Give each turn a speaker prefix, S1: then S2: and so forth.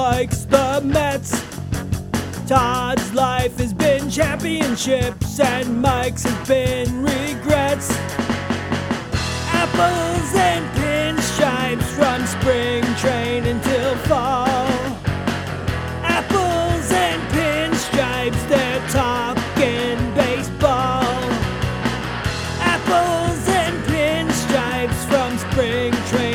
S1: likes the Mets. Todd's life has been championships, and Mike's has been regrets. Apples and pinstripes from spring train until fall. Apples and pinstripes, they're talking baseball. Apples and pinstripes from spring train.